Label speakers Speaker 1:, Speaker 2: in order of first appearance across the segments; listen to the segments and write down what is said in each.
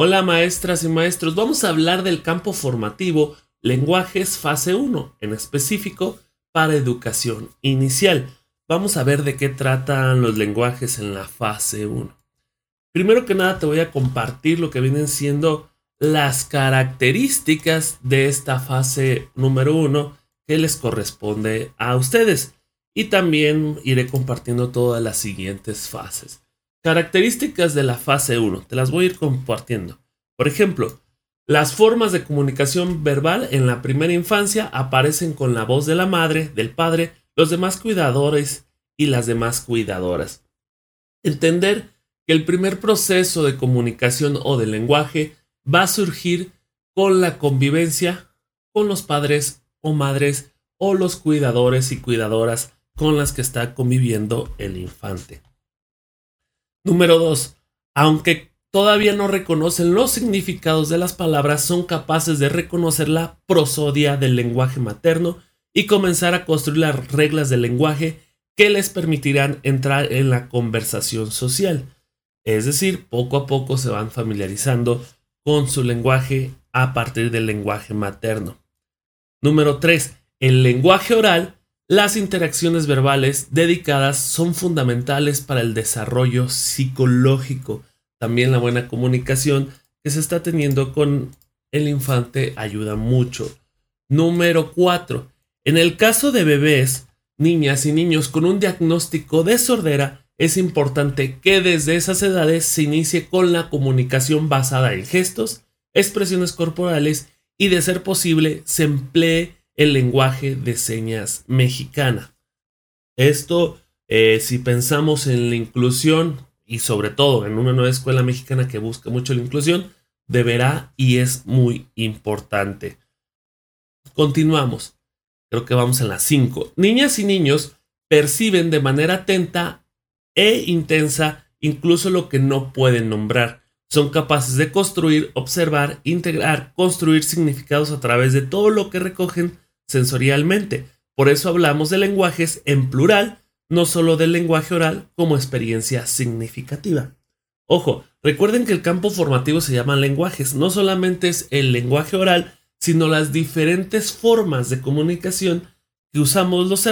Speaker 1: Hola maestras y maestros, vamos a hablar del campo formativo lenguajes fase 1, en específico para educación inicial. Vamos a ver de qué tratan los lenguajes en la fase 1. Primero que nada te voy a compartir lo que vienen siendo las características de esta fase número 1 que les corresponde a ustedes. Y también iré compartiendo todas las siguientes fases. Características de la fase 1. Te las voy a ir compartiendo. Por ejemplo, las formas de comunicación verbal en la primera infancia aparecen con la voz de la madre, del padre, los demás cuidadores y las demás cuidadoras. Entender que el primer proceso de comunicación o de lenguaje va a surgir con la convivencia con los padres o madres o los cuidadores y cuidadoras con las que está conviviendo el infante. Número 2. Aunque todavía no reconocen los significados de las palabras, son capaces de reconocer la prosodia del lenguaje materno y comenzar a construir las reglas del lenguaje que les permitirán entrar en la conversación social. Es decir, poco a poco se van familiarizando con su lenguaje a partir del lenguaje materno. Número 3. El lenguaje oral las interacciones verbales dedicadas son fundamentales para el desarrollo psicológico. También la buena comunicación que se está teniendo con el infante ayuda mucho. Número 4. En el caso de bebés, niñas y niños con un diagnóstico de sordera, es importante que desde esas edades se inicie con la comunicación basada en gestos, expresiones corporales y de ser posible se emplee el lenguaje de señas mexicana. Esto, eh, si pensamos en la inclusión y sobre todo en una nueva escuela mexicana que busca mucho la inclusión, deberá y es muy importante. Continuamos. Creo que vamos en las 5. Niñas y niños perciben de manera atenta e intensa incluso lo que no pueden nombrar. Son capaces de construir, observar, integrar, construir significados a través de todo lo que recogen sensorialmente. Por eso hablamos de lenguajes en plural, no solo del lenguaje oral como experiencia significativa. Ojo, recuerden que el campo formativo se llama lenguajes, no solamente es el lenguaje oral, sino las diferentes formas de comunicación que usamos los,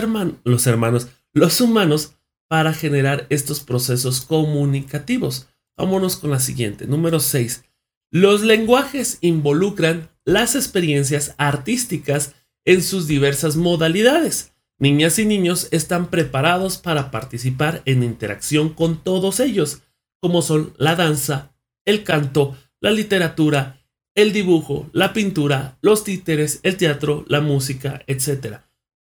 Speaker 1: los hermanos, los humanos, para generar estos procesos comunicativos. Vámonos con la siguiente, número 6. Los lenguajes involucran las experiencias artísticas en sus diversas modalidades. Niñas y niños están preparados para participar en interacción con todos ellos, como son la danza, el canto, la literatura, el dibujo, la pintura, los títeres, el teatro, la música, etc.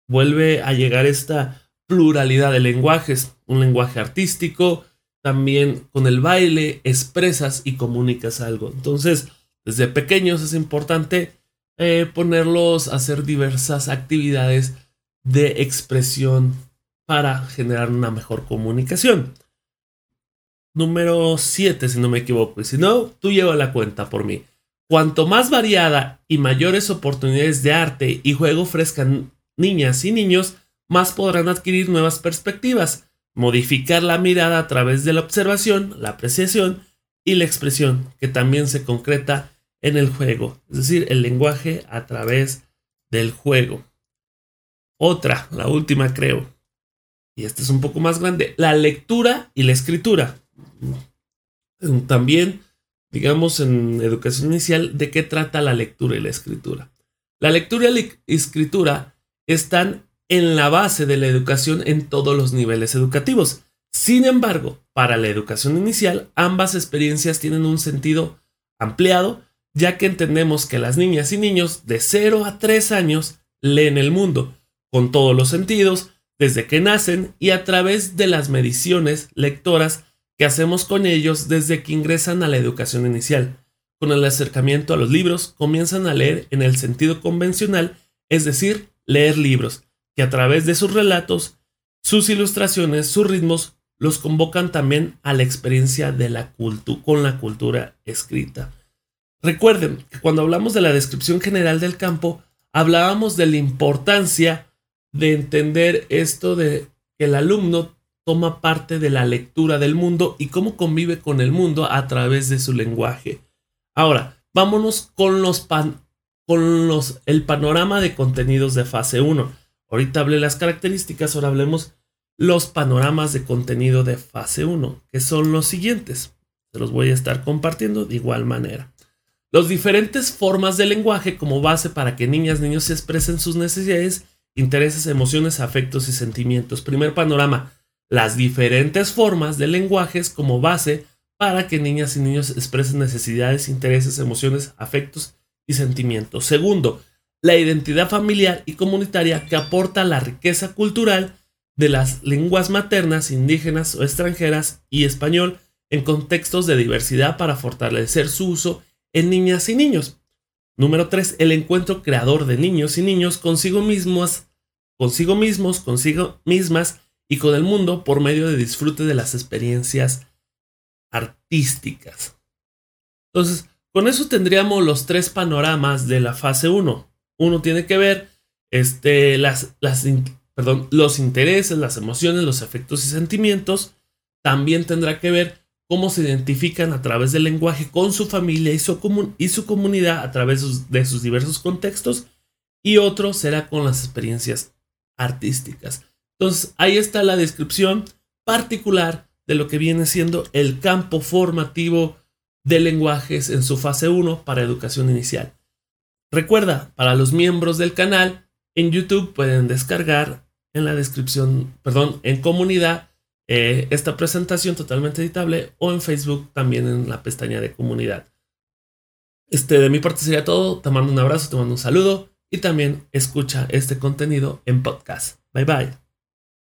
Speaker 1: Vuelve a llegar esta pluralidad de lenguajes, un lenguaje artístico, también con el baile expresas y comunicas algo. Entonces, desde pequeños es importante eh, ponerlos a hacer diversas actividades de expresión para generar una mejor comunicación. Número 7, si no me equivoco. Y si no, tú lleva la cuenta por mí. Cuanto más variada y mayores oportunidades de arte y juego ofrezcan niñas y niños, más podrán adquirir nuevas perspectivas, modificar la mirada a través de la observación, la apreciación y la expresión, que también se concreta en el juego, es decir, el lenguaje a través del juego. Otra, la última creo, y esta es un poco más grande, la lectura y la escritura. También, digamos, en educación inicial, ¿de qué trata la lectura y la escritura? La lectura y la escritura están en la base de la educación en todos los niveles educativos. Sin embargo, para la educación inicial, ambas experiencias tienen un sentido ampliado ya que entendemos que las niñas y niños de 0 a 3 años leen el mundo, con todos los sentidos, desde que nacen y a través de las mediciones lectoras que hacemos con ellos desde que ingresan a la educación inicial. Con el acercamiento a los libros comienzan a leer en el sentido convencional, es decir, leer libros, que a través de sus relatos, sus ilustraciones, sus ritmos, los convocan también a la experiencia de con la cultura escrita. Recuerden que cuando hablamos de la descripción general del campo, hablábamos de la importancia de entender esto de que el alumno toma parte de la lectura del mundo y cómo convive con el mundo a través de su lenguaje. Ahora, vámonos con los con los, el panorama de contenidos de fase 1. Ahorita hablé las características, ahora hablemos los panoramas de contenido de fase 1, que son los siguientes. Se los voy a estar compartiendo de igual manera. Los diferentes formas de lenguaje como base para que niñas y niños se expresen sus necesidades, intereses, emociones, afectos y sentimientos. Primer panorama, las diferentes formas de lenguajes como base para que niñas y niños expresen necesidades, intereses, emociones, afectos y sentimientos. Segundo, la identidad familiar y comunitaria que aporta la riqueza cultural de las lenguas maternas, indígenas o extranjeras y español en contextos de diversidad para fortalecer su uso en niñas y niños. Número 3. El encuentro creador de niños y niños consigo mismos, consigo mismos, consigo mismas y con el mundo por medio de disfrute de las experiencias artísticas. Entonces, con eso tendríamos los tres panoramas de la fase 1. Uno tiene que ver este, las, las, perdón, los intereses, las emociones, los efectos y sentimientos. También tendrá que ver cómo se identifican a través del lenguaje con su familia y su, y su comunidad a través de sus diversos contextos. Y otro será con las experiencias artísticas. Entonces, ahí está la descripción particular de lo que viene siendo el campo formativo de lenguajes en su fase 1 para educación inicial. Recuerda, para los miembros del canal, en YouTube pueden descargar en la descripción, perdón, en comunidad eh, esta presentación totalmente editable o en Facebook también en la pestaña de comunidad. Este, de mi parte sería todo. Te mando un abrazo, te mando un saludo y también escucha este contenido en podcast. Bye bye.